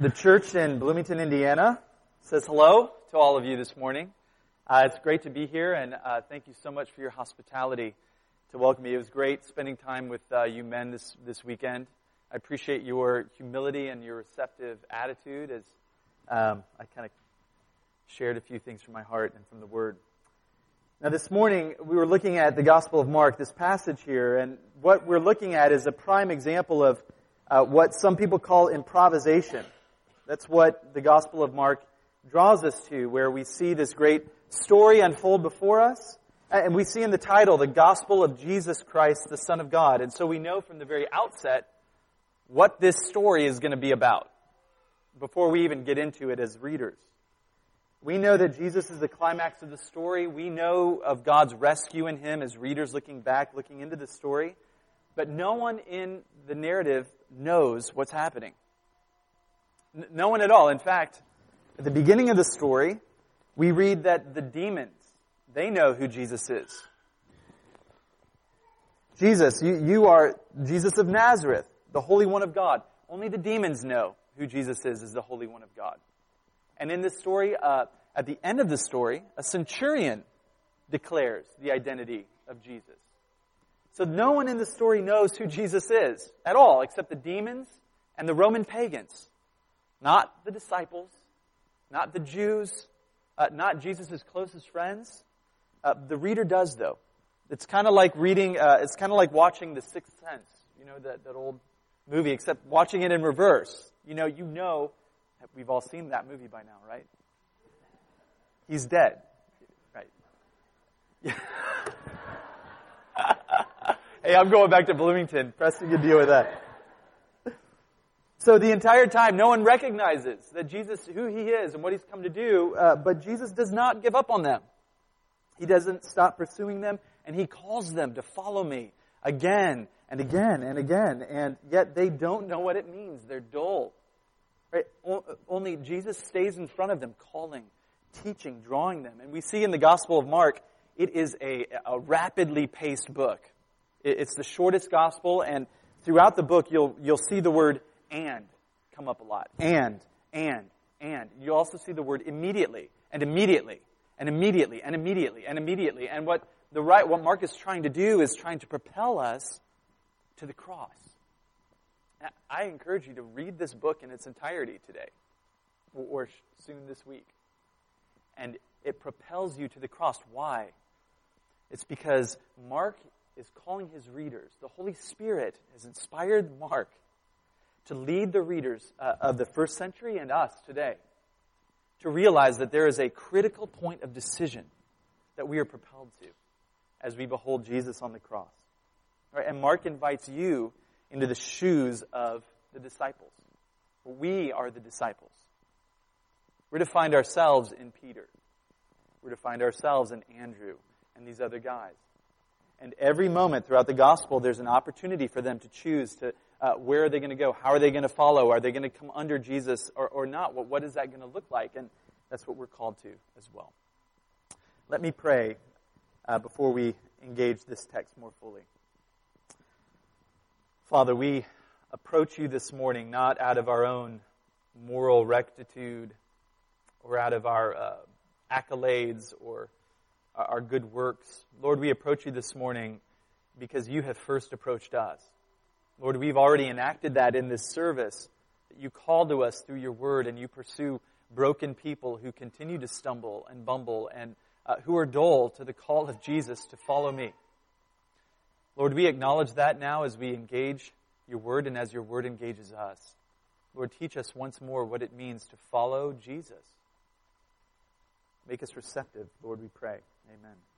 The church in Bloomington, Indiana says hello to all of you this morning. Uh, it's great to be here, and uh, thank you so much for your hospitality to welcome me. It was great spending time with uh, you men this, this weekend. I appreciate your humility and your receptive attitude as um, I kind of shared a few things from my heart and from the Word. Now, this morning, we were looking at the Gospel of Mark, this passage here, and what we're looking at is a prime example of uh, what some people call improvisation. That's what the Gospel of Mark draws us to, where we see this great story unfold before us. And we see in the title, the Gospel of Jesus Christ, the Son of God. And so we know from the very outset what this story is going to be about before we even get into it as readers. We know that Jesus is the climax of the story. We know of God's rescue in him as readers looking back, looking into the story. But no one in the narrative knows what's happening. No one at all. In fact, at the beginning of the story, we read that the demons, they know who Jesus is. Jesus, you, you are Jesus of Nazareth, the Holy One of God. Only the demons know who Jesus is, as the Holy One of God. And in this story, uh, at the end of the story, a centurion declares the identity of Jesus. So no one in the story knows who Jesus is at all, except the demons and the Roman pagans. Not the disciples, not the Jews, uh, not Jesus' closest friends. Uh, the reader does, though. It's kind of like reading, uh, it's kind of like watching The Sixth Sense, you know, that, that old movie, except watching it in reverse. You know, you know We've all seen that movie by now, right? He's dead. Right. Yeah. hey, I'm going back to Bloomington. Preston can deal with that. So the entire time, no one recognizes that Jesus, who he is and what he's come to do, uh, but Jesus does not give up on them. He doesn't stop pursuing them, and he calls them to follow me again and again and again, and yet they don't know what it means. They're dull. Right? Only Jesus stays in front of them, calling, teaching, drawing them. And we see in the Gospel of Mark, it is a, a rapidly paced book. It's the shortest gospel, and throughout the book, you'll, you'll see the word and come up a lot. And, and, and. You also see the word immediately, and immediately, and immediately, and immediately, and immediately. And what the right, what Mark is trying to do is trying to propel us to the cross. I encourage you to read this book in its entirety today, or soon this week. And it propels you to the cross. Why? It's because Mark is calling his readers, the Holy Spirit has inspired Mark to lead the readers uh, of the first century and us today to realize that there is a critical point of decision that we are propelled to as we behold Jesus on the cross. Right? And Mark invites you into the shoes of the disciples. We are the disciples. We're to find ourselves in Peter. We're to find ourselves in Andrew and these other guys. And every moment throughout the gospel, there's an opportunity for them to choose to uh, where are they going to go? How are they going to follow? Are they going to come under Jesus or, or not? What, what is that going to look like? And that's what we're called to as well. Let me pray uh, before we engage this text more fully. Father, we approach you this morning not out of our own moral rectitude or out of our uh, accolades or our good works. Lord, we approach you this morning because you have first approached us. Lord, we've already enacted that in this service. That you call to us through your word and you pursue broken people who continue to stumble and bumble and uh, who are dull to the call of Jesus to follow me. Lord, we acknowledge that now as we engage your word and as your word engages us. Lord, teach us once more what it means to follow Jesus. Make us receptive, Lord, we pray. Amen.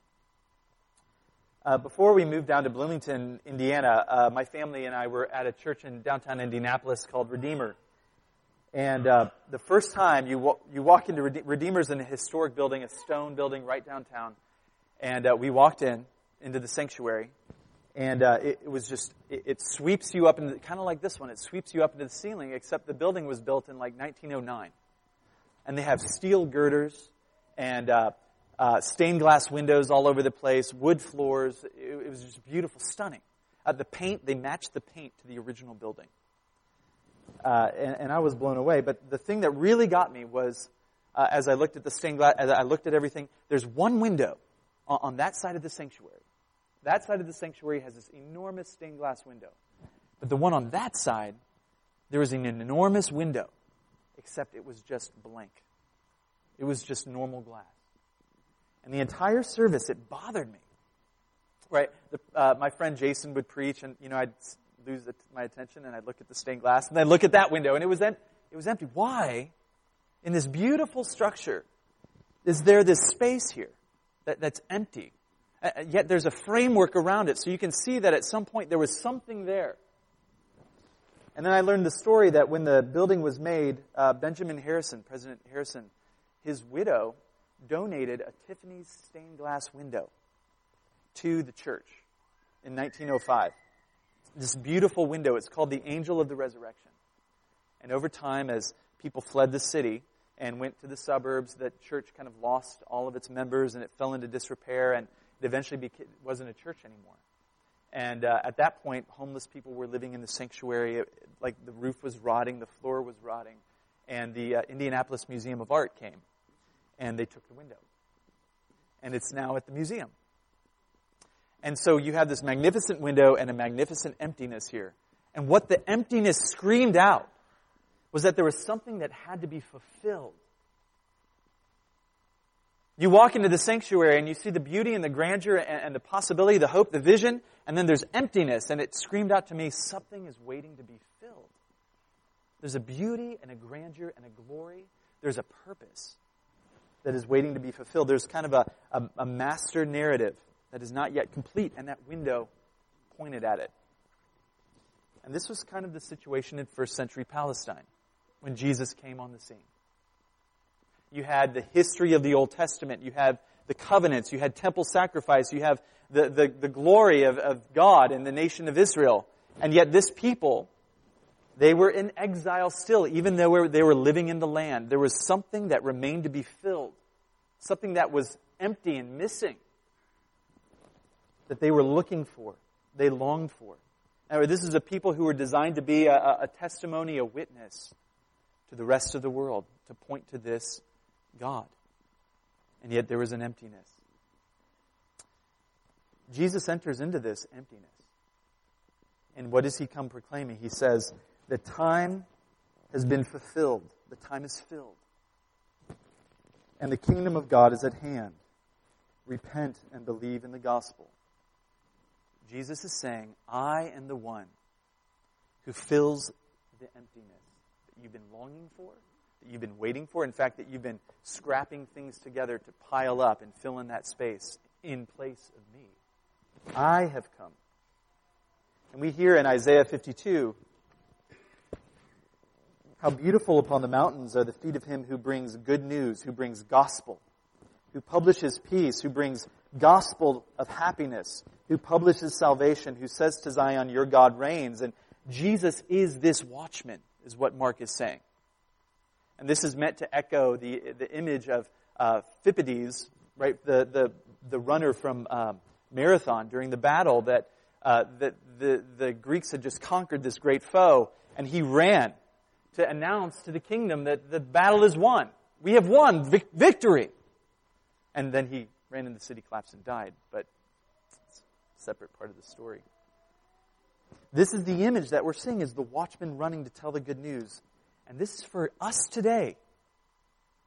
Uh, before we moved down to Bloomington, Indiana, uh, my family and I were at a church in downtown Indianapolis called Redeemer. And uh, the first time you, you walk into Rede- Redeemer's in a historic building, a stone building right downtown. And uh, we walked in, into the sanctuary and uh, it, it, was just it, it, sweeps you up into kind of like this one. It sweeps you up into the ceiling, except the building was built in like 1909, and they have steel girders and uh, stained glass windows all over the place, wood floors. It, it was just beautiful, stunning. Uh, the paint they matched the paint to the original building, Uh, and, and, I was blown away. But the thing that really got me was, uh, as I looked at the stained glass, as I looked at everything, there's one window on, on that side of the sanctuary. That side of the sanctuary has this enormous stained glass window. But the one on that side, there was an enormous window, except it was just blank. It was just normal glass. And the entire service, it bothered me. Right? The, uh, my friend Jason would preach, and, you know, I'd lose the, my attention, and I'd look at the stained glass, and I'd look at that window, and it was, em- it was empty. Why, in this beautiful structure, is there this space here that, that's empty? Uh, yet there's a framework around it, so you can see that at some point there was something there. And then I learned the story that when the building was made, uh, Benjamin Harrison, President Harrison, his widow donated a Tiffany's stained glass window to the church in 1905. This beautiful window, it's called the Angel of the Resurrection. And over time, as people fled the city and went to the suburbs, that church kind of lost all of its members and it fell into disrepair and it eventually became, wasn't a church anymore. And uh, at that point, homeless people were living in the sanctuary. It, like the roof was rotting, the floor was rotting. And the uh, Indianapolis Museum of Art came and they took the window. And it's now at the museum. And so you have this magnificent window and a magnificent emptiness here. And what the emptiness screamed out was that there was something that had to be fulfilled. You walk into the sanctuary and you see the beauty and the grandeur and, the possibility, the hope, the vision, and then there's emptiness, and it screamed out to me, something is waiting to be filled. There's a beauty and a grandeur and a glory. There's a purpose that is waiting to be fulfilled. There's kind of a, a, a master narrative that is not yet complete, and that window pointed at it. And this was kind of the situation in first century Palestine when Jesus came on the scene. You had the history of the Old Testament. You had the covenants. You had temple sacrifice. You have the, the, the glory of, of God and the nation of Israel. And yet this people, they were in exile still, even though they were living in the land. There was something that remained to be filled, something that was empty and missing, that they were looking for, they longed for. Now, this is a people who were designed to be a, a testimony, a witness to the rest of the world, to point to this God. And yet there was an emptiness. Jesus enters into this emptiness. And what does he come proclaiming? He says, the time has been fulfilled. The time is filled. And the kingdom of God is at hand. Repent and believe in the gospel. Jesus is saying, I am the one who fills the emptiness that you've been longing for, that you've been waiting for. In fact, that you've been scrapping things together to pile up and fill in that space in place of me. I have come. And we hear in Isaiah 52 how beautiful upon the mountains are the feet of him who brings good news, who brings gospel, who publishes peace, who brings gospel of happiness, who publishes salvation, who says to Zion, Your God reigns. And Jesus is this watchman, is what Mark is saying. And this is meant to echo the, the image of uh, Philippides, right, the, the, the runner from um, Marathon during the battle that, uh, that the, the Greeks had just conquered this great foe, and he ran to announce to the kingdom that the battle is won. We have won vic- victory. And then he ran in the city, collapsed, and died. But it's a separate part of the story. This is the image that we're seeing is the watchman running to tell the good news. And this is for us today.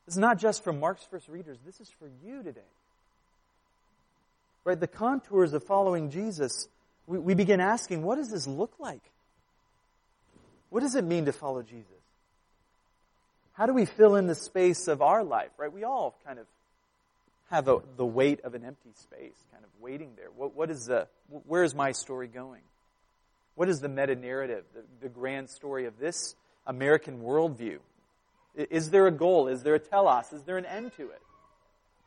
This is not just for Mark's first readers. This is for you today. Right? The contours of following Jesus, we, we begin asking, what does this look like? What does it mean to follow Jesus? How do we fill in the space of our life, right? We all kind of have a, the weight of an empty space, kind of waiting there. What, what is the, where is my story going? What is the meta narrative, the, the grand story of this American worldview? Is there a goal? Is there a telos? Is there an end to it?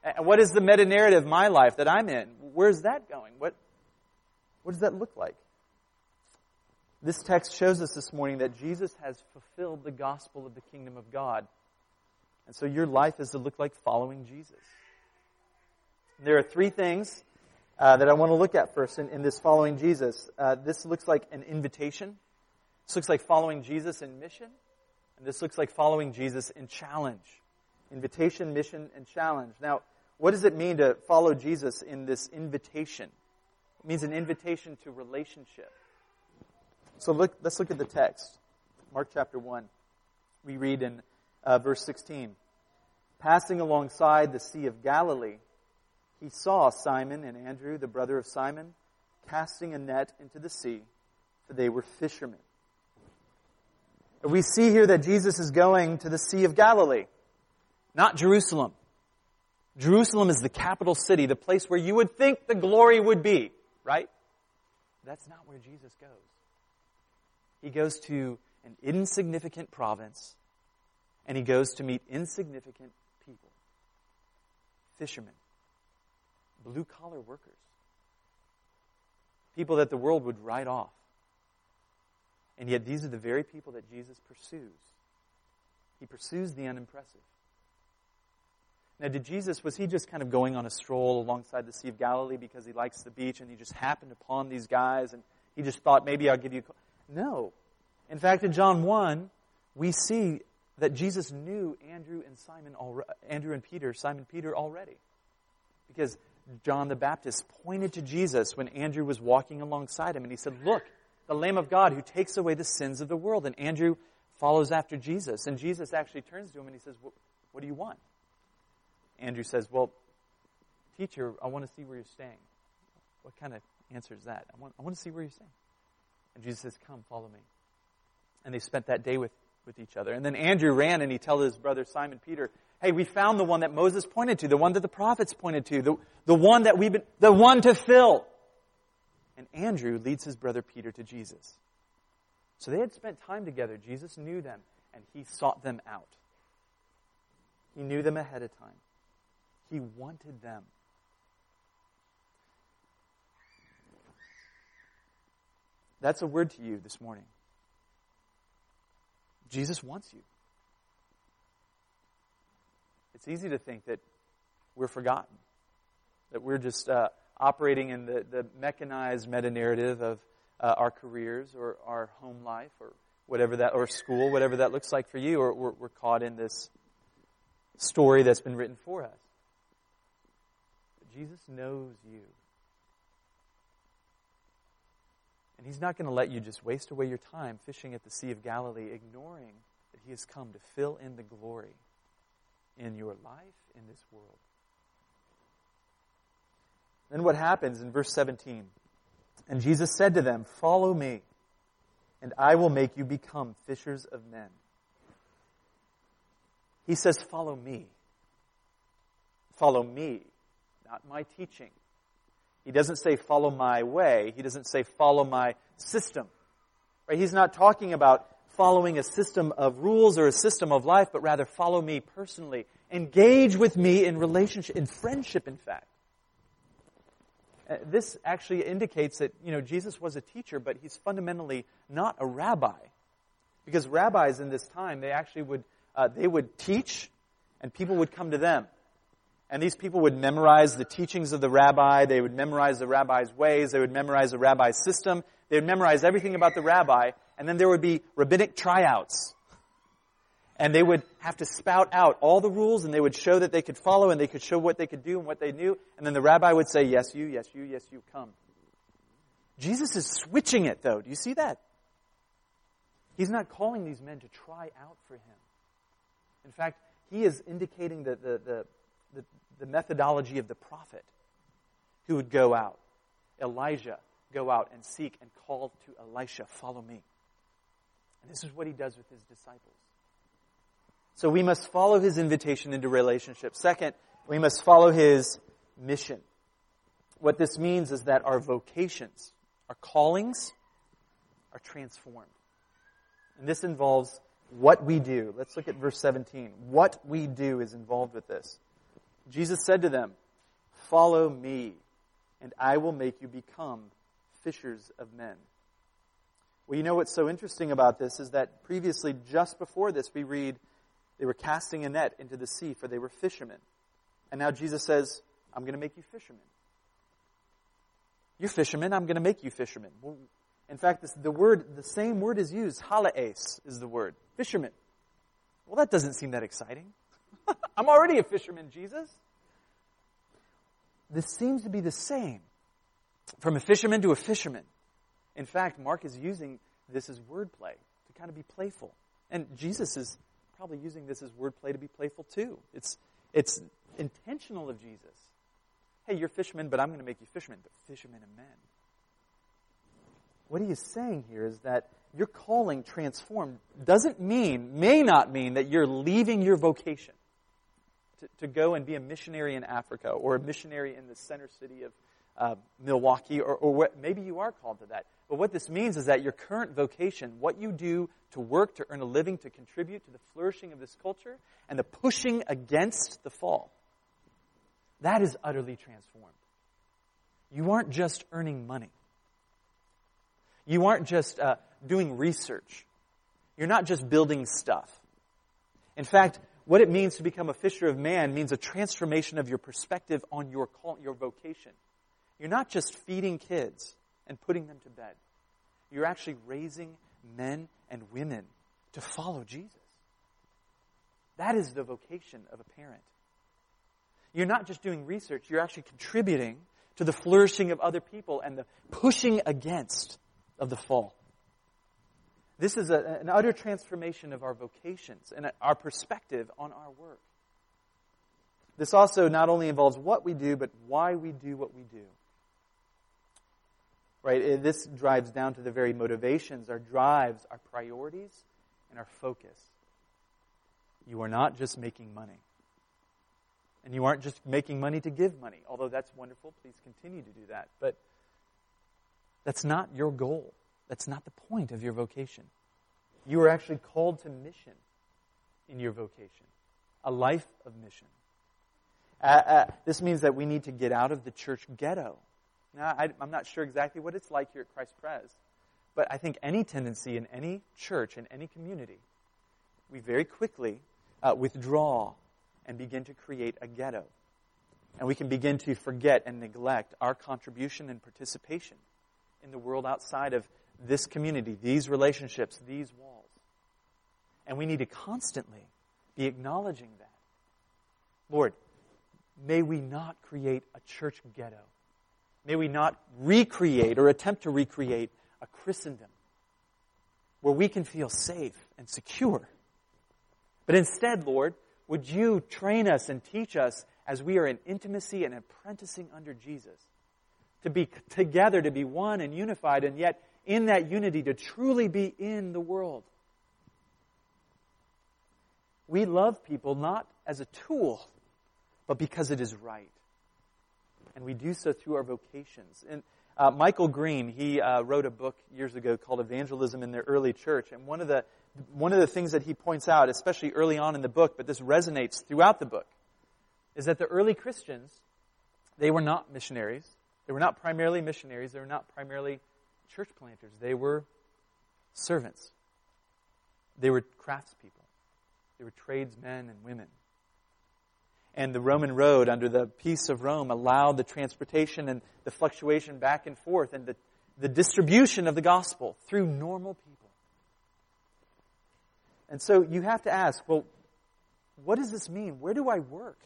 And what is the meta narrative of my life that I'm in? Where's that going? What, what does that look like? This text shows us this morning that Jesus has fulfilled the gospel of the kingdom of God. And so your life is to look like following Jesus. There are three things uh, that I want to look at first in, in this following Jesus. Uh, this looks like an invitation. This looks like following Jesus in mission, and this looks like following Jesus in challenge. Invitation, mission, and challenge. Now, what does it mean to follow Jesus in this invitation? It means an invitation to relationship. So look, let's look at the text. Mark chapter 1. We read in uh, verse 16. Passing alongside the Sea of Galilee, he saw Simon and Andrew, the brother of Simon, casting a net into the sea, for they were fishermen. We see here that Jesus is going to the Sea of Galilee, not Jerusalem. Jerusalem is the capital city, the place where you would think the glory would be, right? That's not where Jesus goes. He goes to an insignificant province and he goes to meet insignificant people fishermen, blue collar workers, people that the world would write off. And yet, these are the very people that Jesus pursues. He pursues the unimpressive. Now, did Jesus, was he just kind of going on a stroll alongside the Sea of Galilee because he likes the beach and he just happened upon these guys and he just thought, maybe I'll give you No. In fact, in John 1, we see that Jesus knew Andrew and Simon, Andrew and Peter, Simon Peter already. Because John the Baptist pointed to Jesus when Andrew was walking alongside him and he said, Look, the Lamb of God who takes away the sins of the world. And Andrew follows after Jesus. And Jesus actually turns to him and he says, What do you want? Andrew says, Well, teacher, I want to see where you're staying. What kind of answer is that? I want, I want to see where you're staying. And Jesus says, Come, follow me. And they spent that day with, with each other. And then Andrew ran and he told his brother Simon Peter, Hey, we found the one that Moses pointed to, the one that the prophets pointed to, the, the one that we've been, the one to fill. And Andrew leads his brother Peter to Jesus. So they had spent time together. Jesus knew them and he sought them out. He knew them ahead of time. He wanted them. That's a word to you this morning. Jesus wants you. It's easy to think that we're forgotten, that we're just uh, operating in the, the mechanized meta narrative of uh, our careers or our home life or whatever that, or school, whatever that looks like for you, or we're, we're caught in this story that's been written for us. Jesus knows you. And He's not going to let you just waste away your time fishing at the Sea of Galilee, ignoring that He has come to fill in the glory in your life, in this world. Then what happens in verse 17? And Jesus said to them, Follow me, and I will make you become fishers of men. He says, Follow me. Follow me not my teaching. He doesn't say follow my way. He doesn't say follow my system. Right? He's not talking about following a system of rules or a system of life, but rather follow me personally. Engage with me in relationship, in friendship, in fact. Uh, this actually indicates that, you know, Jesus was a teacher, but he's fundamentally not a rabbi. Because rabbis in this time, they actually would, uh, they would teach and people would come to them. And these people would memorize the teachings of the rabbi. They would memorize the rabbi's ways. They would memorize the rabbi's system. They would memorize everything about the rabbi. And then there would be rabbinic tryouts. And they would have to spout out all the rules and they would show that they could follow and they could show what they could do and what they knew. And then the rabbi would say, yes, you, yes, you, yes, you, come. Jesus is switching it though. Do you see that? He's not calling these men to try out for him. In fact, he is indicating the, the, the, the, the methodology of the prophet who would go out. Elijah go out and seek and call to Elisha, follow me. And this is what he does with his disciples. So we must follow his invitation into relationship. Second, we must follow his mission. What this means is that our vocations, our callings, are transformed. And this involves what we do. Let's look at verse 17. What we do is involved with this. Jesus said to them, Follow me, and I will make you become fishers of men. Well, you know what's so interesting about this is that previously, just before this, we read they were casting a net into the sea, for they were fishermen. And now Jesus says, I'm going to make you fishermen. You're fishermen, I'm going to make you fishermen. Well, In fact, this, the word, the same word is used. Halaes is the word. Fishermen. Well, that doesn't seem that exciting. I'm already a fisherman, Jesus. This seems to be the same. From a fisherman to a fisherman. In fact, Mark is using this as wordplay to kind of be playful. And Jesus is probably using this as wordplay to be playful too. It's, it's intentional of Jesus. Hey, you're fishermen, but I'm going to make you fishermen, but fishermen of men. What he is saying here is that your calling transformed doesn't mean, may not mean that you're leaving your vocation to, to go and be a missionary in Africa or a missionary in the center city of uh, Milwaukee, or, or what, maybe you are called to that. But what this means is that your current vocation, what you do to work, to earn a living, to contribute to the flourishing of this culture, and the pushing against the fall, that is utterly transformed. You aren't just earning money. You aren't just uh, doing research. You're not just building stuff. In fact, what it means to become a fisher of man means a transformation of your perspective on your call, your vocation. You're not just feeding kids and putting them to bed. You're actually raising men and women to follow Jesus. That is the vocation of a parent. You're not just doing research, you're actually contributing to the flourishing of other people and the pushing against of the fall. This is a, an utter transformation of our vocations and our perspective on our work. This also not only involves what we do, but why we do what we do. Right? This drives down to the very motivations, our drives, our priorities, and our focus. You are not just making money. And you aren't just making money to give money, although that's wonderful. Please continue to do that. But that's not your goal. That's not the point of your vocation. You are actually called to mission in your vocation, a life of mission. Uh, uh, this means that we need to get out of the church ghetto. Now, I, am not sure exactly what it's like here at Christ Pres, but I think any tendency in any church, in any community, we very quickly uh, withdraw and begin to create a ghetto. And we can begin to forget and neglect our contribution and participation in the world outside of this community, these relationships, these walls. And we need to constantly be acknowledging that. Lord, may we not create a church ghetto. May we not recreate or attempt to recreate a Christendom where we can feel safe and secure. But instead, Lord, would you train us and teach us as we are in intimacy and apprenticing under Jesus to be together, to be one and unified, and yet in that unity to truly be in the world. We love people not as a tool, but because it is right. And we do so through our vocations. And uh, Michael Green, he uh, wrote a book years ago called Evangelism in the Early Church. And one of the one of the things that he points out, especially early on in the book, but this resonates throughout the book, is that the early Christians, they were not missionaries. They were not primarily missionaries. They were not primarily church planters. They were servants. They were craftspeople. They were tradesmen and women. And the Roman road under the peace of Rome allowed the transportation and the fluctuation back and forth and the, the distribution of the gospel through normal people. And so you have to ask, well, what does this mean? Where do I work?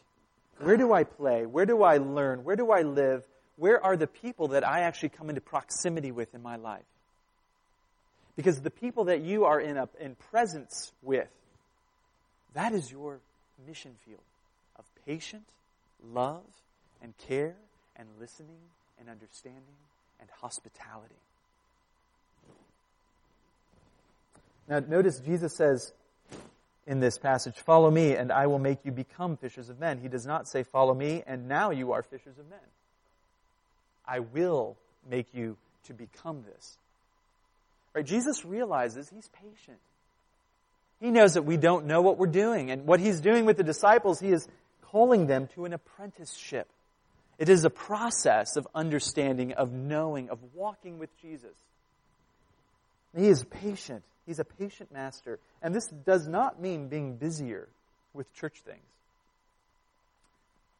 Where do I play? Where do I learn? Where do I live? Where are the people that I actually come into proximity with in my life? Because the people that you are in, a, in presence with, that is your mission field of patient love and care and listening and understanding and hospitality. Now, notice Jesus says in this passage, Follow me, and I will make you become fishers of men. He does not say, Follow me, and now you are fishers of men. I will make you to become this. Right? Jesus realizes he's patient. He knows that we don't know what we're doing. And what he's doing with the disciples, he is calling them to an apprenticeship. It is a process of understanding, of knowing, of walking with Jesus. He is patient. He's a patient master. And this does not mean being busier with church things.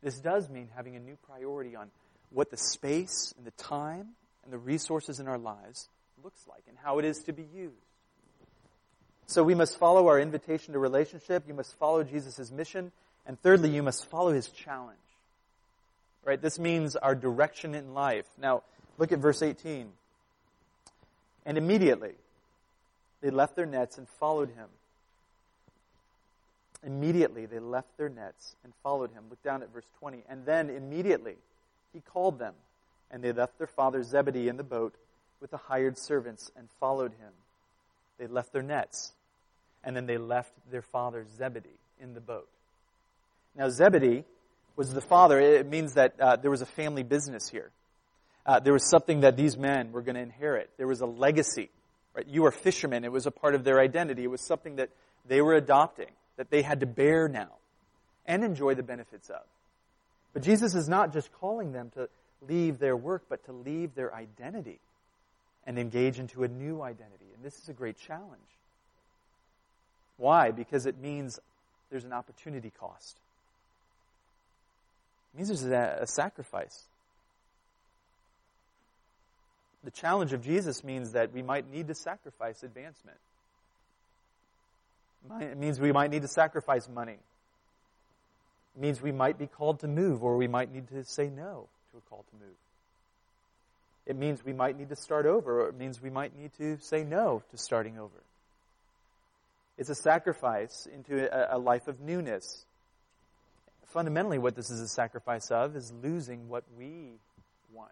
This does mean having a new priority on what the space and the time and the resources in our lives looks like and how it is to be used. So we must follow our invitation to relationship. You must follow Jesus' mission. And thirdly, you must follow his challenge. Right? This means our direction in life. Now, look at verse 18. And immediately, they left their nets and followed him. Immediately, they left their nets and followed him. Look down at verse 20. And then, immediately, he called them, and they left their father Zebedee in the boat with the hired servants and followed him. They left their nets, and then they left their father Zebedee in the boat. Now, Zebedee was the father. It means that uh, there was a family business here. Uh, there was something that these men were going to inherit. There was a legacy. Right? You are fishermen. It was a part of their identity. It was something that they were adopting, that they had to bear now and enjoy the benefits of. But Jesus is not just calling them to leave their work, but to leave their identity and engage into a new identity. And this is a great challenge. Why? Because it means there's an opportunity cost. It means there's a, a sacrifice. The challenge of Jesus means that we might need to sacrifice advancement. It means we might need to sacrifice money. Means we might be called to move, or we might need to say no to a call to move. It means we might need to start over, or it means we might need to say no to starting over. It's a sacrifice into a, a life of newness. Fundamentally, what this is a sacrifice of is losing what we want.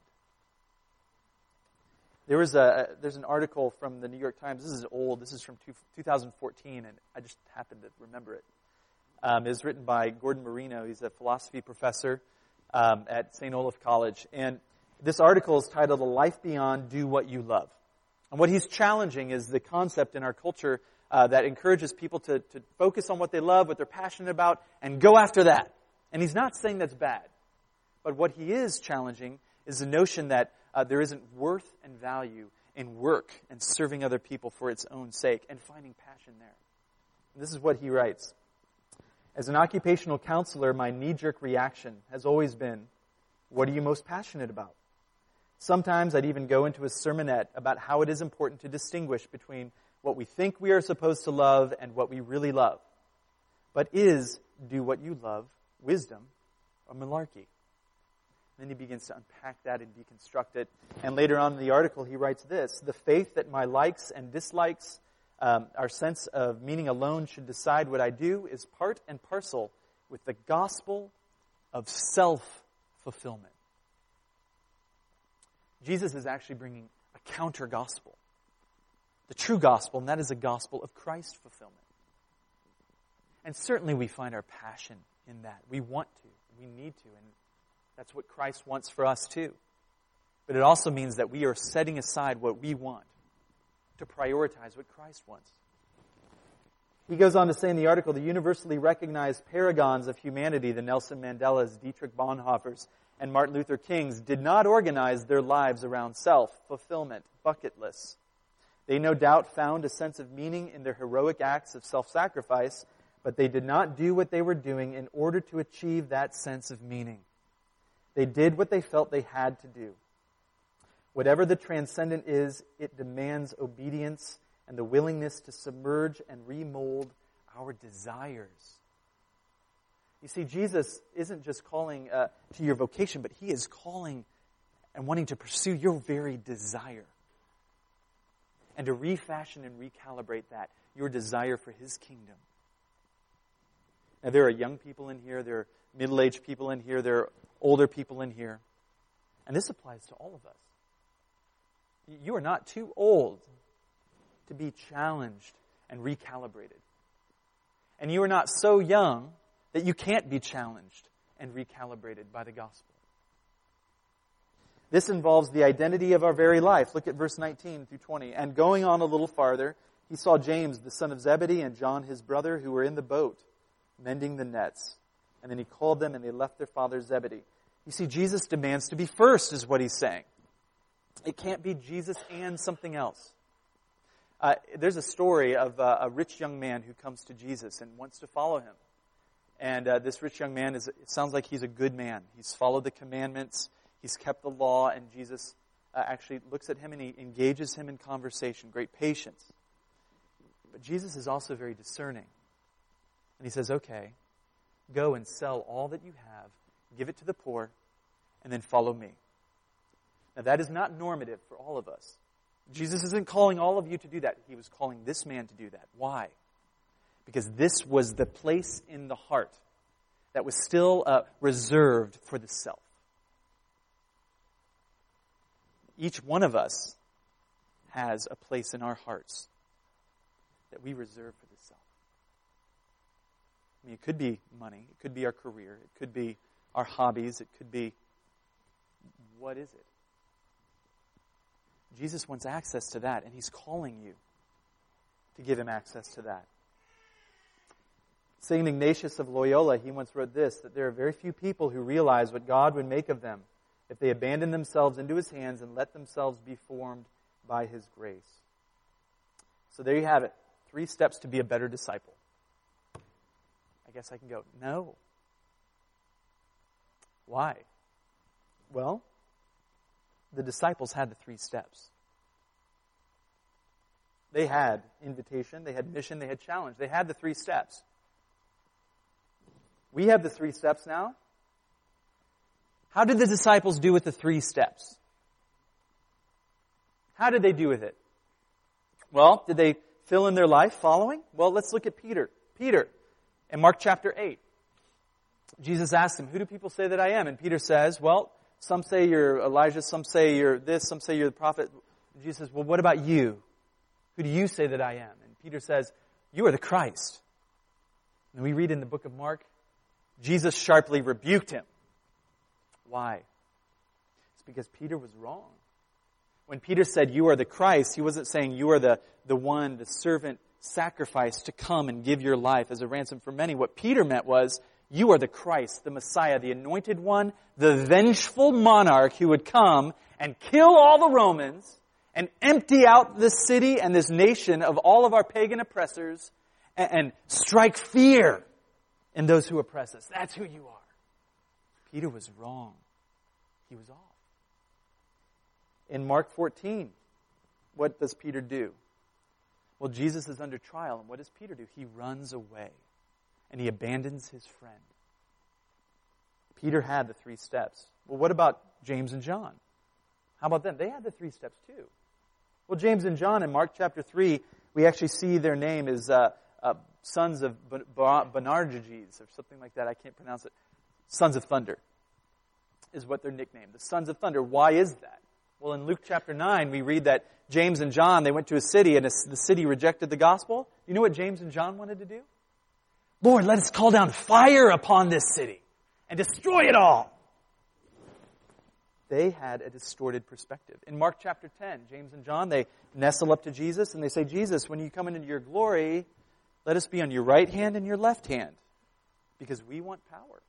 There was a there's an article from the New York Times. This is old. This is from two, 2014, and I just happened to remember it. Um, was written by Gordon Marino. He's a philosophy professor um, at St. Olaf College, and this article is titled "A Life Beyond Do What You Love." And what he's challenging is the concept in our culture uh, that encourages people to, to focus on what they love, what they're passionate about, and go after that. And he's not saying that's bad. But what he is challenging is the notion that uh, there isn't worth and value in work and serving other people for its own sake and finding passion there. And this is what he writes. As an occupational counselor, my knee jerk reaction has always been, What are you most passionate about? Sometimes I'd even go into a sermonette about how it is important to distinguish between what we think we are supposed to love and what we really love. But is do what you love wisdom or malarkey? Then he begins to unpack that and deconstruct it. And later on in the article, he writes this The faith that my likes and dislikes, um, our sense of meaning alone should decide what I do, is part and parcel with the gospel of self fulfillment. Jesus is actually bringing a counter gospel, the true gospel, and that is a gospel of Christ fulfillment. And certainly we find our passion in that. We want to, we need to, and that's what Christ wants for us too. But it also means that we are setting aside what we want to prioritize what Christ wants. He goes on to say in the article the universally recognized paragons of humanity, the Nelson Mandelas, Dietrich Bonhoeffers, and Martin Luther Kings, did not organize their lives around self, fulfillment, bucket lists. They no doubt found a sense of meaning in their heroic acts of self sacrifice, but they did not do what they were doing in order to achieve that sense of meaning. They did what they felt they had to do. Whatever the transcendent is, it demands obedience and the willingness to submerge and remold our desires. You see, Jesus isn't just calling uh, to your vocation, but he is calling and wanting to pursue your very desire. And to refashion and recalibrate that, your desire for his kingdom. Now, there are young people in here, there are middle aged people in here, there are older people in here. And this applies to all of us. You are not too old to be challenged and recalibrated. And you are not so young that you can't be challenged and recalibrated by the gospel. This involves the identity of our very life. Look at verse 19 through 20. And going on a little farther, he saw James, the son of Zebedee, and John, his brother, who were in the boat, mending the nets. And then he called them and they left their father Zebedee. You see, Jesus demands to be first, is what he's saying. It can't be Jesus and something else. Uh, there's a story of uh, a rich young man who comes to Jesus and wants to follow him. And uh, this rich young man is, it sounds like he's a good man. He's followed the commandments, he's kept the law, and Jesus uh, actually looks at him and he engages him in conversation, great patience. But Jesus is also very discerning. And he says, okay, go and sell all that you have, give it to the poor, and then follow me. Now, that is not normative for all of us. Jesus isn't calling all of you to do that. He was calling this man to do that. Why? Because this was the place in the heart that was still uh, reserved for the self. Each one of us has a place in our hearts that we reserve for the self. I mean, it could be money, it could be our career, it could be our hobbies, it could be what is it? Jesus wants access to that, and he's calling you to give him access to that. St. Ignatius of Loyola, he once wrote this that there are very few people who realize what God would make of them if they abandon themselves into his hands and let themselves be formed by his grace. So there you have it. Three steps to be a better disciple. I guess I can go, no. Why? Well, the disciples had the three steps. They had invitation, they had mission, they had challenge. They had the three steps. We have the three steps now. How did the disciples do with the three steps? How did they do with it? Well, did they fill in their life following? Well, let's look at Peter. Peter, in Mark chapter 8, Jesus asked him, Who do people say that I am? And Peter says, Well, some say you're Elijah, some say you're this, some say you're the prophet. Jesus says, Well, what about you? Who do you say that I am? And Peter says, You are the Christ. And we read in the book of Mark, Jesus sharply rebuked him. Why? It's because Peter was wrong. When Peter said, You are the Christ, he wasn't saying you are the, the one, the servant sacrifice to come and give your life as a ransom for many. What Peter meant was, You are the Christ, the Messiah, the anointed one, the vengeful monarch who would come and kill all the Romans and empty out this city and this nation of all of our pagan oppressors and, and strike fear in those who oppress us. That's who you are. Peter was wrong. He was off. In Mark 14, what does Peter do? Well, Jesus is under trial, and what does Peter do? He runs away and he abandons his friend. Peter had the three steps. Well, what about James and John? How about them? They had the three steps too. Well, James and John in Mark chapter 3, we actually see their name is uh, uh, sons of Boanerges or something like that. I can't pronounce it. Sons of Thunder is what they're nicknamed. The sons of thunder. Why is that? Well, in Luke chapter 9, we read that James and John, they went to a city and the city rejected the gospel. You know what James and John wanted to do? Lord, let us call down fire upon this city and destroy it all. They had a distorted perspective. In Mark chapter 10, James and John, they nestle up to Jesus and they say, Jesus, when you come into your glory, let us be on your right hand and your left hand because we want power.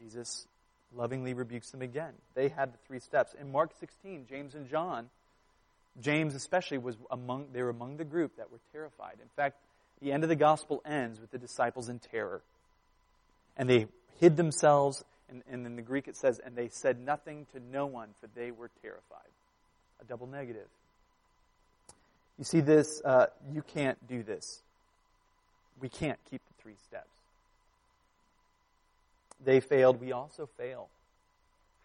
Jesus lovingly rebukes them again. They had the three steps. In Mark 16, James and John, James especially was among they were among the group that were terrified. In fact, the end of the gospel ends with the disciples in terror. And they hid themselves, and, and in the Greek it says, and they said nothing to no one, for they were terrified. A double negative. You see this, uh, you can't do this. We can't keep the three steps. They failed, we also fail.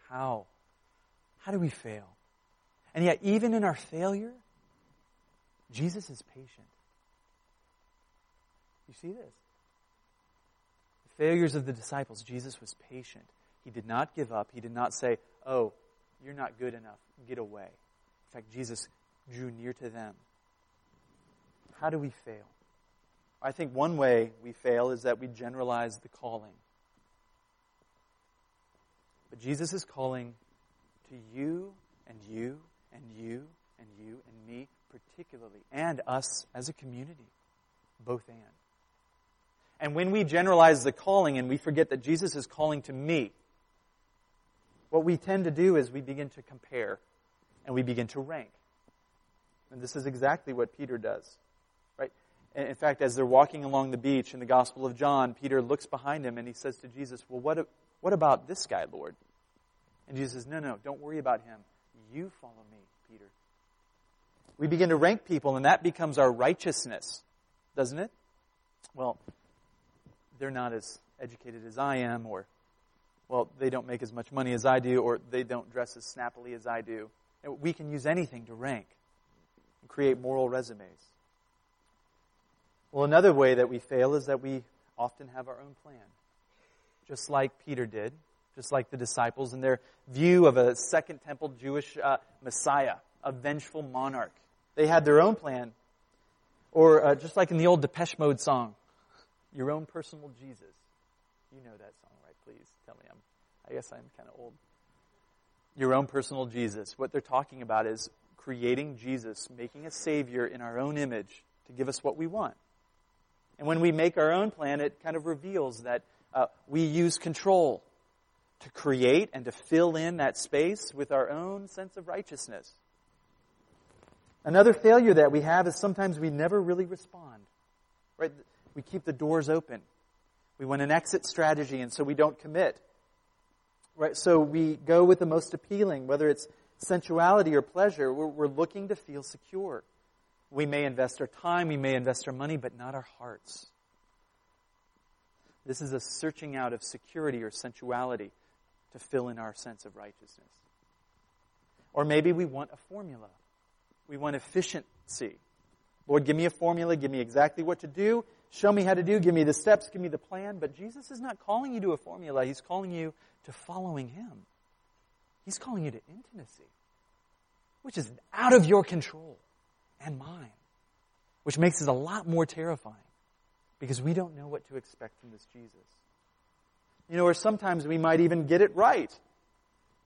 How? How do we fail? And yet, even in our failure, Jesus is patient. You see this? The failures of the disciples, Jesus was patient. He did not give up. He did not say, Oh, you're not good enough. Get away. In fact, Jesus drew near to them. How do we fail? I think one way we fail is that we generalize the calling. But Jesus is calling to you and you and you and you and me particularly, and us as a community. Both and. And when we generalize the calling and we forget that Jesus is calling to me, what we tend to do is we begin to compare and we begin to rank. And this is exactly what Peter does. Right? And in fact, as they're walking along the beach in the Gospel of John, Peter looks behind him and he says to Jesus, Well, what, what about this guy, Lord? And Jesus says, No, no, don't worry about him. you follow me, Peter? We begin to rank people, and that becomes our righteousness, doesn't it? Well, they're not as educated as I am, or, well, they don't make as much money as I do, or they don't dress as snappily as I do. We can use anything to rank and create moral resumes. Well, another way that we fail is that we often have our own plan, just like Peter did, just like the disciples in their view of a Second Temple Jewish uh, Messiah, a vengeful monarch. They had their own plan. Or uh, just like in the old Depeche Mode song, your own personal Jesus. You know that song, right? Please tell me. I'm, I guess I'm kind of old. Your own personal Jesus. What they're talking about is creating Jesus, making a Savior in our own image to give us what we want. And when we make our own plan, it kind of reveals that uh, we use control to create and to fill in that space with our own sense of righteousness. Another failure that we have is sometimes we never really respond. Right? We keep the doors open. We want an exit strategy, and so we don't commit. Right? So we go with the most appealing, whether it's sensuality or pleasure. We're, we're looking to feel secure. We may invest our time, we may invest our money, but not our hearts. This is a searching out of security or sensuality to fill in our sense of righteousness. Or maybe we want a formula. We want efficiency. Lord, give me a formula, give me exactly what to do, show me how to do, give me the steps, give me the plan. But Jesus is not calling you to a formula, He's calling you to following Him. He's calling you to intimacy, which is out of your control and mine, which makes it a lot more terrifying because we don't know what to expect from this Jesus. You know, or sometimes we might even get it right.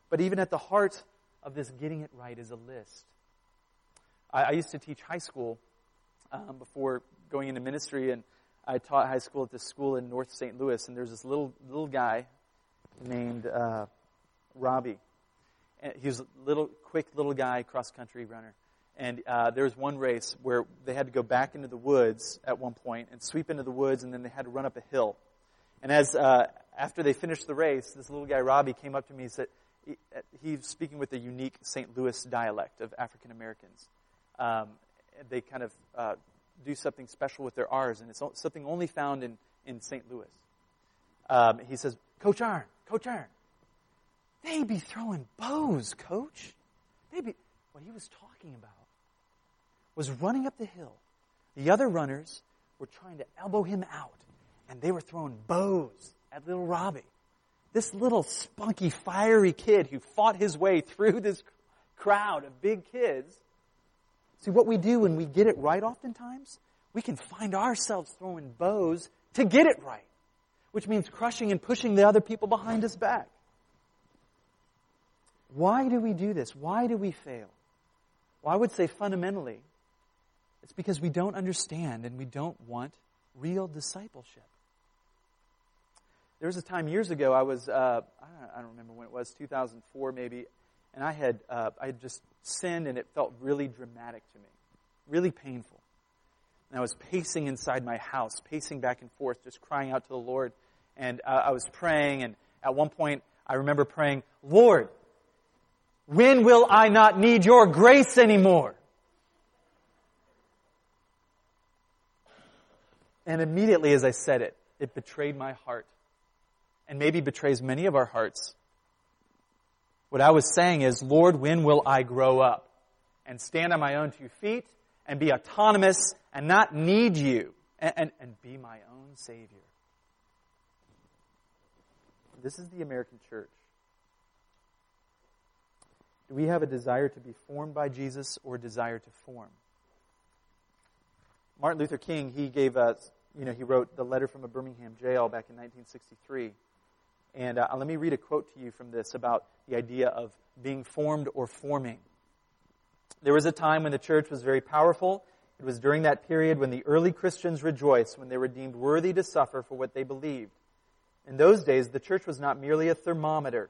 But even at the heart of this getting it right is a list. I, I used to teach high school um, before going into ministry, and I taught high school at this school in North St. Louis, and there's this little little guy named uh, Robbie. And he was a little, quick little guy, cross country runner. And uh, there was one race where they had to go back into the woods at one point and sweep into the woods, and then they had to run up a hill. And as uh, after they finished the race, this little guy Robbie came up to me and said he, he's speaking with a unique St. Louis dialect of African Americans. Um, they kind of uh, do something special with their R's, and it's something only found in in St. Louis. Um, he says, "Coach Arn, Coach Arn, they be throwing bows, Coach. They be what he was talking about was running up the hill. The other runners were trying to elbow him out, and they were throwing bows at little Robbie. This little spunky, fiery kid who fought his way through this crowd of big kids. See, what we do when we get it right oftentimes, we can find ourselves throwing bows to get it right, which means crushing and pushing the other people behind us back. Why do we do this? Why do we fail? Well, I would say fundamentally, it's because we don't understand and we don't want real discipleship. There was a time years ago, I was, uh, I, don't, I, don't, remember when it was, 2004 maybe, and I had, uh, I had just sinned and it felt really dramatic to me, really painful. And I was pacing inside my house, pacing back and forth, just crying out to the Lord. And uh, I was praying, and at one point, I remember praying, Lord, when will I not need your grace anymore? And immediately as I said it, it betrayed my heart and maybe betrays many of our hearts. What I was saying is, Lord, when will I grow up and stand on my own two feet and be autonomous and not need you and, and, and be my own Savior? This is the American church. Do we have a desire to be formed by Jesus or a desire to form? Martin Luther King, he gave us, you know, he wrote the letter from a Birmingham jail back in 1963. And uh, let me read a quote to you from this about the idea of being formed or forming. There was a time when the church was very powerful. It was during that period when the early Christians rejoiced when they were deemed worthy to suffer for what they believed. In those days, the church was not merely a thermometer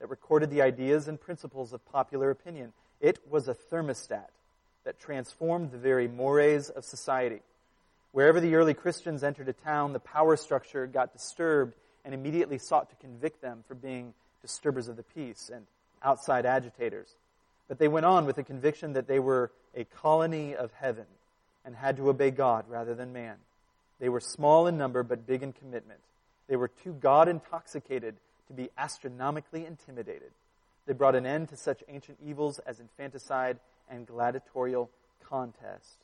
that recorded the ideas and principles of popular opinion. It was a thermostat that transformed the very mores of society. Wherever the early Christians entered a town, the power structure got disturbed and immediately sought to convict them for being disturbers of the peace and outside agitators. But they went on with the conviction that they were a colony of heaven and had to obey God rather than man. They were small in number but big in commitment. They were too God intoxicated to be astronomically intimidated. They brought an end to such ancient evils as infanticide and gladiatorial contest.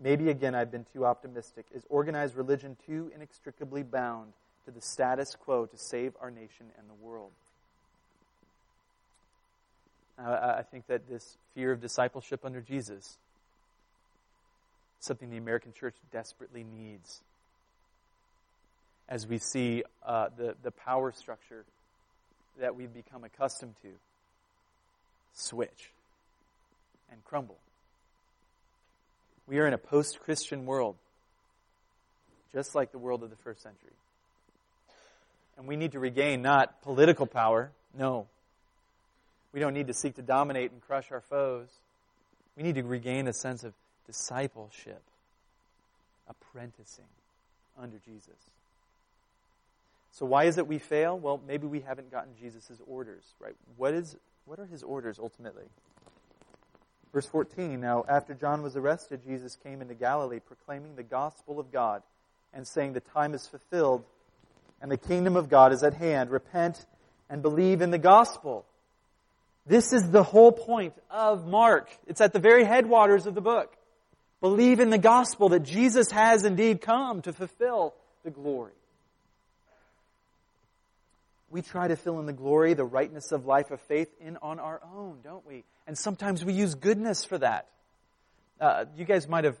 Maybe again I've been too optimistic. Is organized religion too inextricably bound to the status quo to save our nation and the world? I think that this fear of discipleship under Jesus is something the American church desperately needs. As we see uh, the, the power structure that we've become accustomed to switch and crumble. We are in a post Christian world, just like the world of the first century. And we need to regain not political power, no, we don't need to seek to dominate and crush our foes. We need to regain a sense of discipleship, apprenticing under Jesus. So why is it we fail? Well, maybe we haven't gotten Jesus' orders, right? What is what are his orders ultimately? Verse 14, now after John was arrested, Jesus came into Galilee proclaiming the gospel of God and saying the time is fulfilled and the kingdom of God is at hand. Repent and believe in the gospel. This is the whole point of Mark. It's at the very headwaters of the book. Believe in the gospel that Jesus has indeed come to fulfill the glory. We try to fill in the glory, the rightness of life of faith in on our own, don't we? And sometimes we use goodness for that. Uh, you guys might have,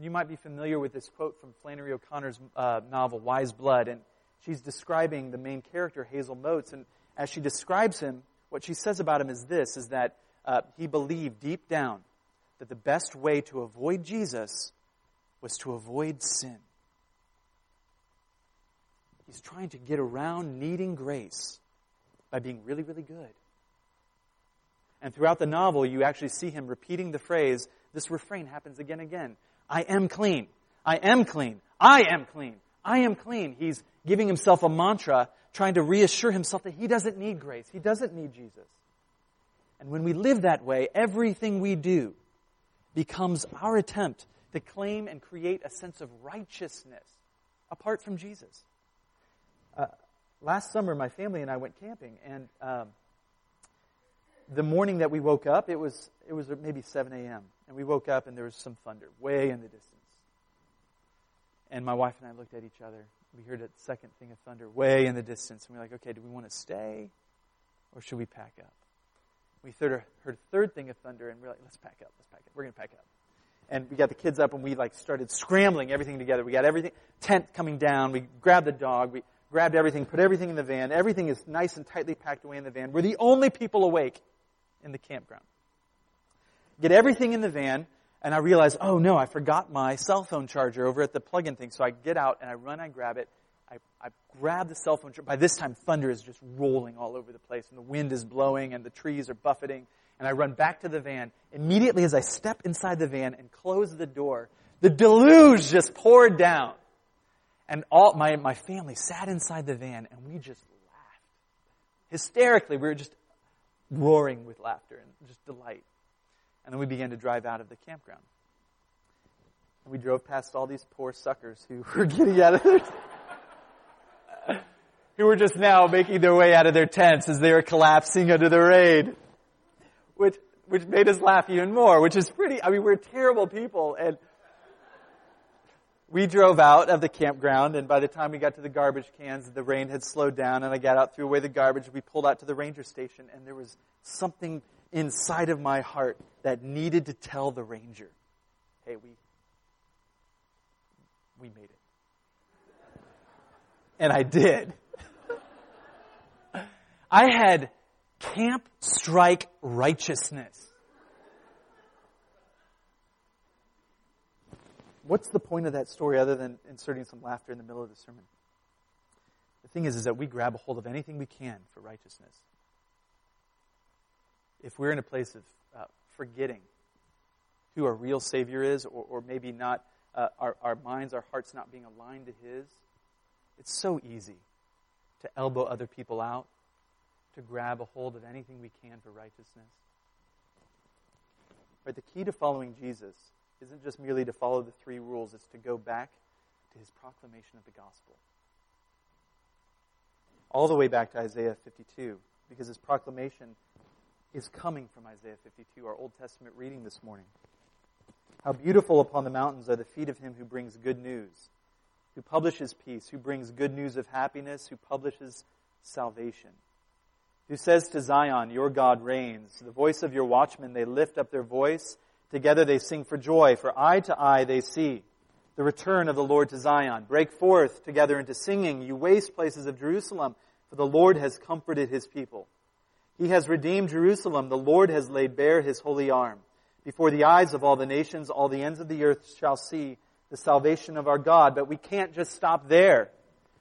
you might be familiar with this quote from Flannery O'Connor's uh, novel, Wise Blood, and she's describing the main character, Hazel Motes, and as she describes him, what she says about him is this, is that uh, he believed deep down that the best way to avoid Jesus was to avoid sin. He's trying to get around needing grace by being really, really good. And throughout the novel, you actually see him repeating the phrase, this refrain happens again and again. I am clean. I am clean. I am clean. I am clean. He's giving himself a mantra trying to reassure himself that he doesn't need grace. He doesn't need Jesus. And when we live that way, everything we do becomes our attempt to claim and create a sense of righteousness apart from Jesus. Uh, last summer, my family and I went camping, and um, the morning that we woke up, it was it was maybe 7 a.m. and we woke up and there was some thunder way in the distance. And my wife and I looked at each other we heard a second thing of thunder way in the distance, and we're like, okay, do we want to stay or should we pack up? We heard a third thing of thunder, and we're like, let's pack up, let's pack up. We're going to pack up. And we got the kids up, and we like started scrambling everything together. We got everything, tent coming down. We grabbed the dog. We grabbed everything, put everything in the van. Everything is nice and tightly packed away in the van. We're the only people awake in the campground. Get everything in the van and I realize, oh no, I forgot my cell phone charger over at the plug-in thing. So I get out and I run, I grab it. I, I grab the cell phone charger. By this time, thunder is just rolling all over the place and the wind is blowing and the trees are buffeting. And I run back to the van. Immediately as I step inside the van and close the door, the deluge just poured down. And all, my, my family sat inside the van and we just laughed. Hysterically, we were just roaring with laughter and just delight. And then we began to drive out of the campground. And we drove past all these poor suckers who were getting out of their who were just now making their way out of their tents as they were collapsing under the rain. Which which made us laugh even more, which is pretty I mean we're terrible people and we drove out of the campground, and by the time we got to the garbage cans, the rain had slowed down, and I got out, threw away the garbage. We pulled out to the ranger station, and there was something inside of my heart that needed to tell the ranger, hey, we, we made it. And I did. I had camp strike righteousness. What's the point of that story other than inserting some laughter in the middle of the sermon? The thing is, is that we grab a hold of anything we can for righteousness if we're in a place of uh, forgetting who our real Savior is, or, or maybe not, uh, our, our minds, our hearts not being aligned to His, it's so easy to elbow other people out, to grab a hold of anything we can for righteousness. But The key to following Jesus isn't just merely to follow the three rules, it's to go back to his proclamation of the gospel. All the way back to Isaiah 52, because his proclamation is coming from Isaiah 52, our Old Testament reading this morning. How beautiful upon the mountains are the feet of him who brings good news, who publishes peace, who brings good news of happiness, who publishes salvation, who says to Zion, Your God reigns. The voice of your watchmen, they lift up their voice. Together they sing for joy, for eye to eye they see the return of the Lord to Zion. Break forth together into singing, you waste places of Jerusalem, for the Lord has comforted his people. He has redeemed Jerusalem. The Lord has laid bare his holy arm. Before the eyes of all the nations, all the ends of the earth shall see the salvation of our God. But we can't just stop there.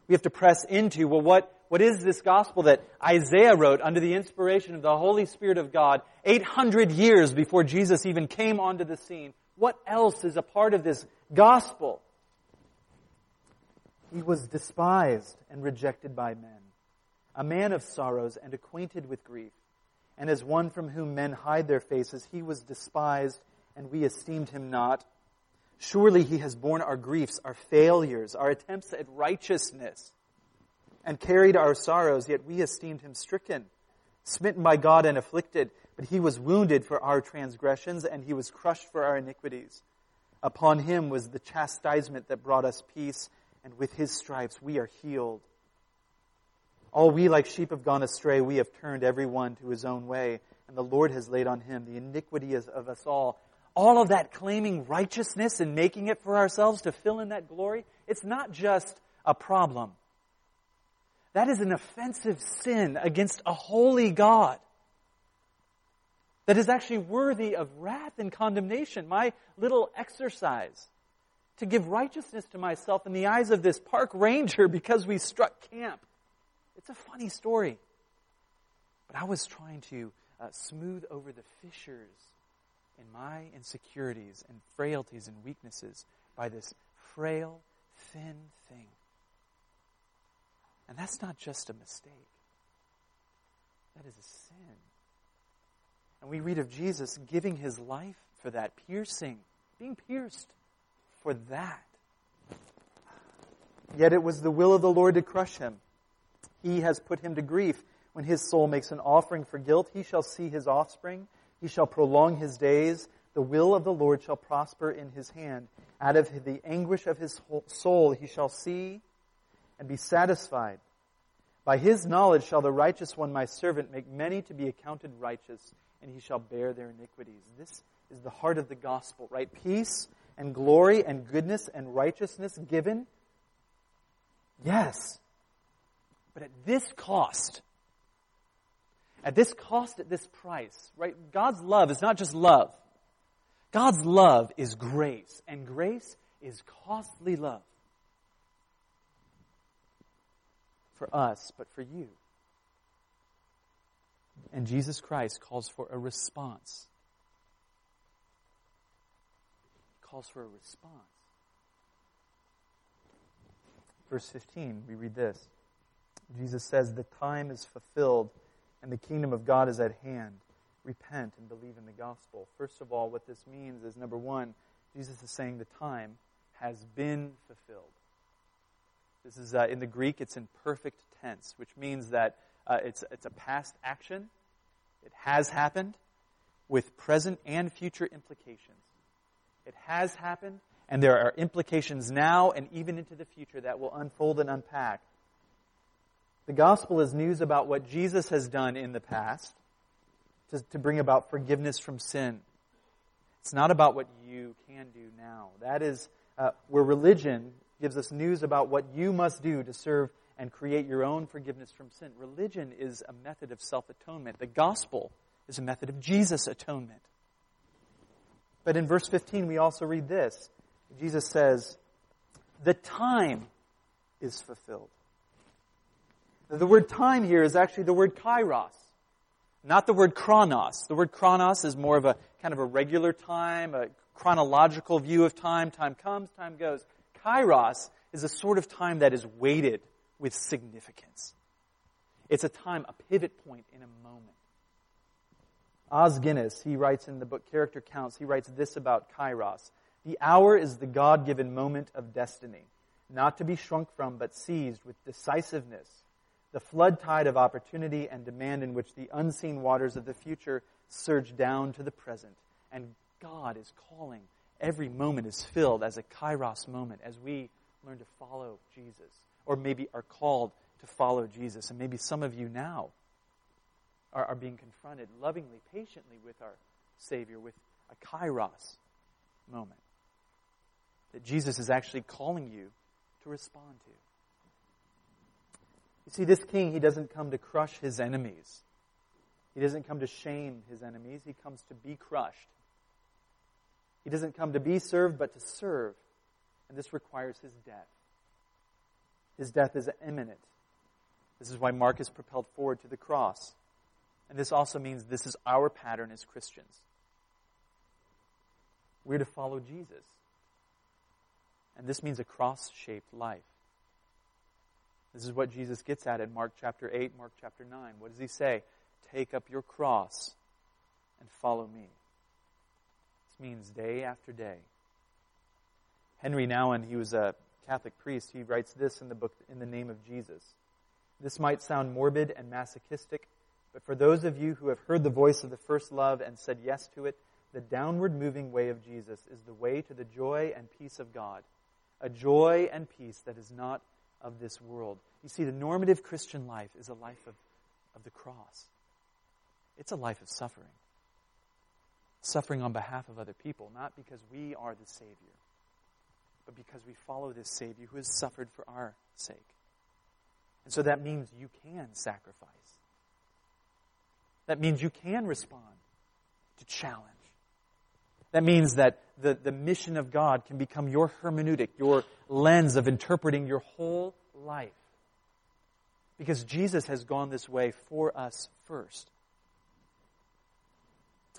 We have to press into, well, what, what is this gospel that Isaiah wrote under the inspiration of the Holy Spirit of God 800 years before Jesus even came onto the scene? What else is a part of this gospel? He was despised and rejected by men a man of sorrows and acquainted with grief. And as one from whom men hide their faces, he was despised, and we esteemed him not. Surely he has borne our griefs, our failures, our attempts at righteousness, and carried our sorrows, yet we esteemed him stricken, smitten by God and afflicted. But he was wounded for our transgressions, and he was crushed for our iniquities. Upon him was the chastisement that brought us peace, and with his stripes we are healed. All we like sheep have gone astray. We have turned every one to his own way. And the Lord has laid on him the iniquity of us all. All of that claiming righteousness and making it for ourselves to fill in that glory, it's not just a problem. That is an offensive sin against a holy God that is actually worthy of wrath and condemnation. My little exercise to give righteousness to myself in the eyes of this park ranger because we struck camp it's a funny story. But I was trying to uh, smooth over the fissures in my insecurities and frailties and weaknesses by this frail, thin thing. And that's not just a mistake. That is a sin. And we read of Jesus giving his life for that, piercing, being pierced for that. Yet it was the will of the Lord to crush him. He has put him to grief. When his soul makes an offering for guilt, he shall see his offspring. He shall prolong his days. The will of the Lord shall prosper in his hand. Out of the anguish of his soul he shall see and be satisfied. By his knowledge shall the righteous one, my servant, make many to be accounted righteous, and he shall bear their iniquities. This is the heart of the gospel, right? Peace and glory and goodness and righteousness given. Yes, but at this cost, at this cost, at this price, right? God's love is not just love. God's love is grace, and grace is costly love. For us, but for you. And Jesus Christ calls for a response. He calls for a response. Verse 15, we read this. Jesus says, The time is fulfilled and the kingdom of God is at hand. Repent and believe in the gospel. First of all, what this means is number one, Jesus is saying the time has been fulfilled. This is uh, in the Greek, it's in perfect tense, which means that uh, it's, it's a past action. It has happened with present and future implications. It has happened, and there are implications now and even into the future that will unfold and unpack the gospel is news about what Jesus has done in the past to, to bring about forgiveness from sin. It's not about what you can do now. That is uh, where religion gives us news about what you must do to serve and create your own forgiveness from sin. Religion is a method of self atonement. The gospel is a method of Jesus' atonement. But in verse 15, we also read this Jesus says, The time is fulfilled. The word time here is actually the word kairos, not the word chronos. The word chronos is more of a kind of a regular time, a chronological view of time. Time comes, time goes. Kairos is a sort of time that is weighted with significance. It's a time, a pivot point in a moment. Os Guinness, he writes in the book Character Counts, he writes this about Kairos. The hour is the God given moment of destiny, not to be shrunk from, but seized with decisiveness. The flood tide of opportunity and demand in which the unseen waters of the future surge down to the present. And God is calling. Every moment is filled as a kairos moment as we learn to follow Jesus, or maybe are called to follow Jesus. And maybe some of you now are, are being confronted lovingly, patiently with our Savior, with a kairos moment that Jesus is actually calling you to respond to. You see, this king, he doesn't come to crush his enemies. He doesn't come to shame his enemies. He comes to be crushed. He doesn't come to be served, but to serve. And this requires his death. His death is imminent. This is why Mark is propelled forward to the cross. And this also means this is our pattern as Christians. We're to follow Jesus. And this means a cross shaped life. This is what Jesus gets at in Mark chapter 8, Mark chapter 9. What does he say? Take up your cross and follow me. This means day after day. Henry Nouwen, he was a Catholic priest, he writes this in the book, In the Name of Jesus. This might sound morbid and masochistic, but for those of you who have heard the voice of the first love and said yes to it, the downward moving way of Jesus is the way to the joy and peace of God, a joy and peace that is not of this world. You see, the normative Christian life is a life of, of the cross. It's a life of suffering. Suffering on behalf of other people, not because we are the Savior, but because we follow this Savior who has suffered for our sake. And so that means you can sacrifice. That means you can respond to challenge. That means that the, the mission of God can become your hermeneutic, your lens of interpreting your whole life. Because Jesus has gone this way for us first.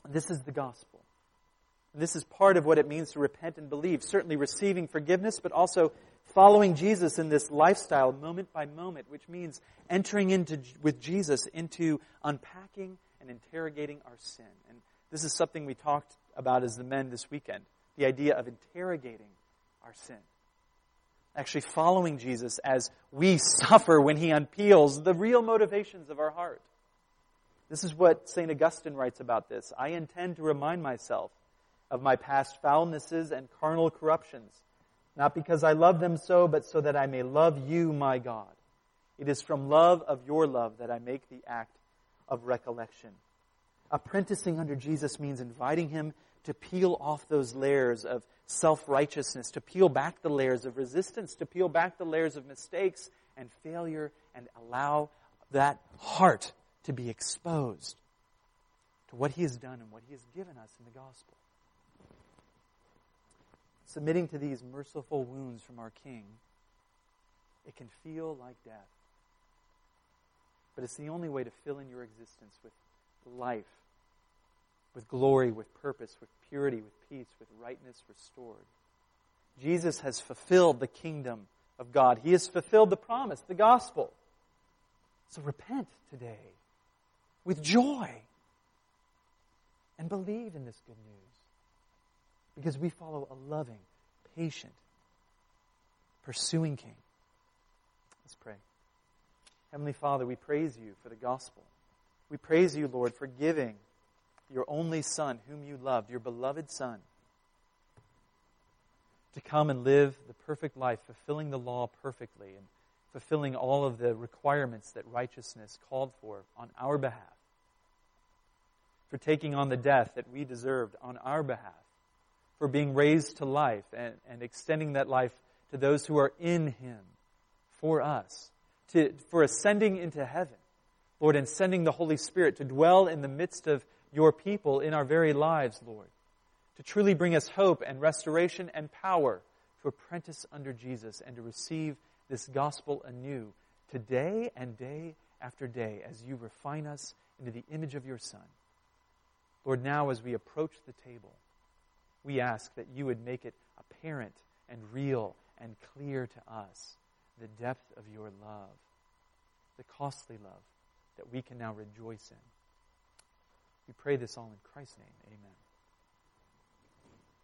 This is the gospel. This is part of what it means to repent and believe. Certainly receiving forgiveness, but also following Jesus in this lifestyle moment by moment, which means entering into, with Jesus into unpacking and interrogating our sin. And this is something we talked about as the men this weekend. The idea of interrogating our sin. Actually following Jesus as we suffer when he unpeels the real motivations of our heart. This is what St. Augustine writes about this. I intend to remind myself of my past foulnesses and carnal corruptions, not because I love them so, but so that I may love you, my God. It is from love of your love that I make the act of recollection. Apprenticing under Jesus means inviting him to peel off those layers of self-righteousness, to peel back the layers of resistance, to peel back the layers of mistakes and failure and allow that heart to be exposed to what he has done and what he has given us in the gospel. Submitting to these merciful wounds from our King, it can feel like death. But it's the only way to fill in your existence with life, with glory, with purpose, with purity, with peace, with rightness restored. Jesus has fulfilled the kingdom of God. He has fulfilled the promise, the gospel. So repent today with joy and believe in this good news because we follow a loving, patient, pursuing King. Let's pray. Heavenly Father, we praise you for the gospel. We praise you, Lord, for giving your only Son, whom you loved, your beloved Son, to come and live the perfect life, fulfilling the law perfectly and fulfilling all of the requirements that righteousness called for on our behalf, for taking on the death that we deserved on our behalf, for being raised to life and, and extending that life to those who are in Him for us, to, for ascending into heaven, Lord, and sending the Holy Spirit to dwell in the midst of your people in our very lives, Lord, to truly bring us hope and restoration and power to apprentice under Jesus and to receive this gospel anew today and day after day as you refine us into the image of your Son. Lord, now as we approach the table, we ask that you would make it apparent and real and clear to us the depth of your love, the costly love that we can now rejoice in. We pray this all in Christ's name. Amen.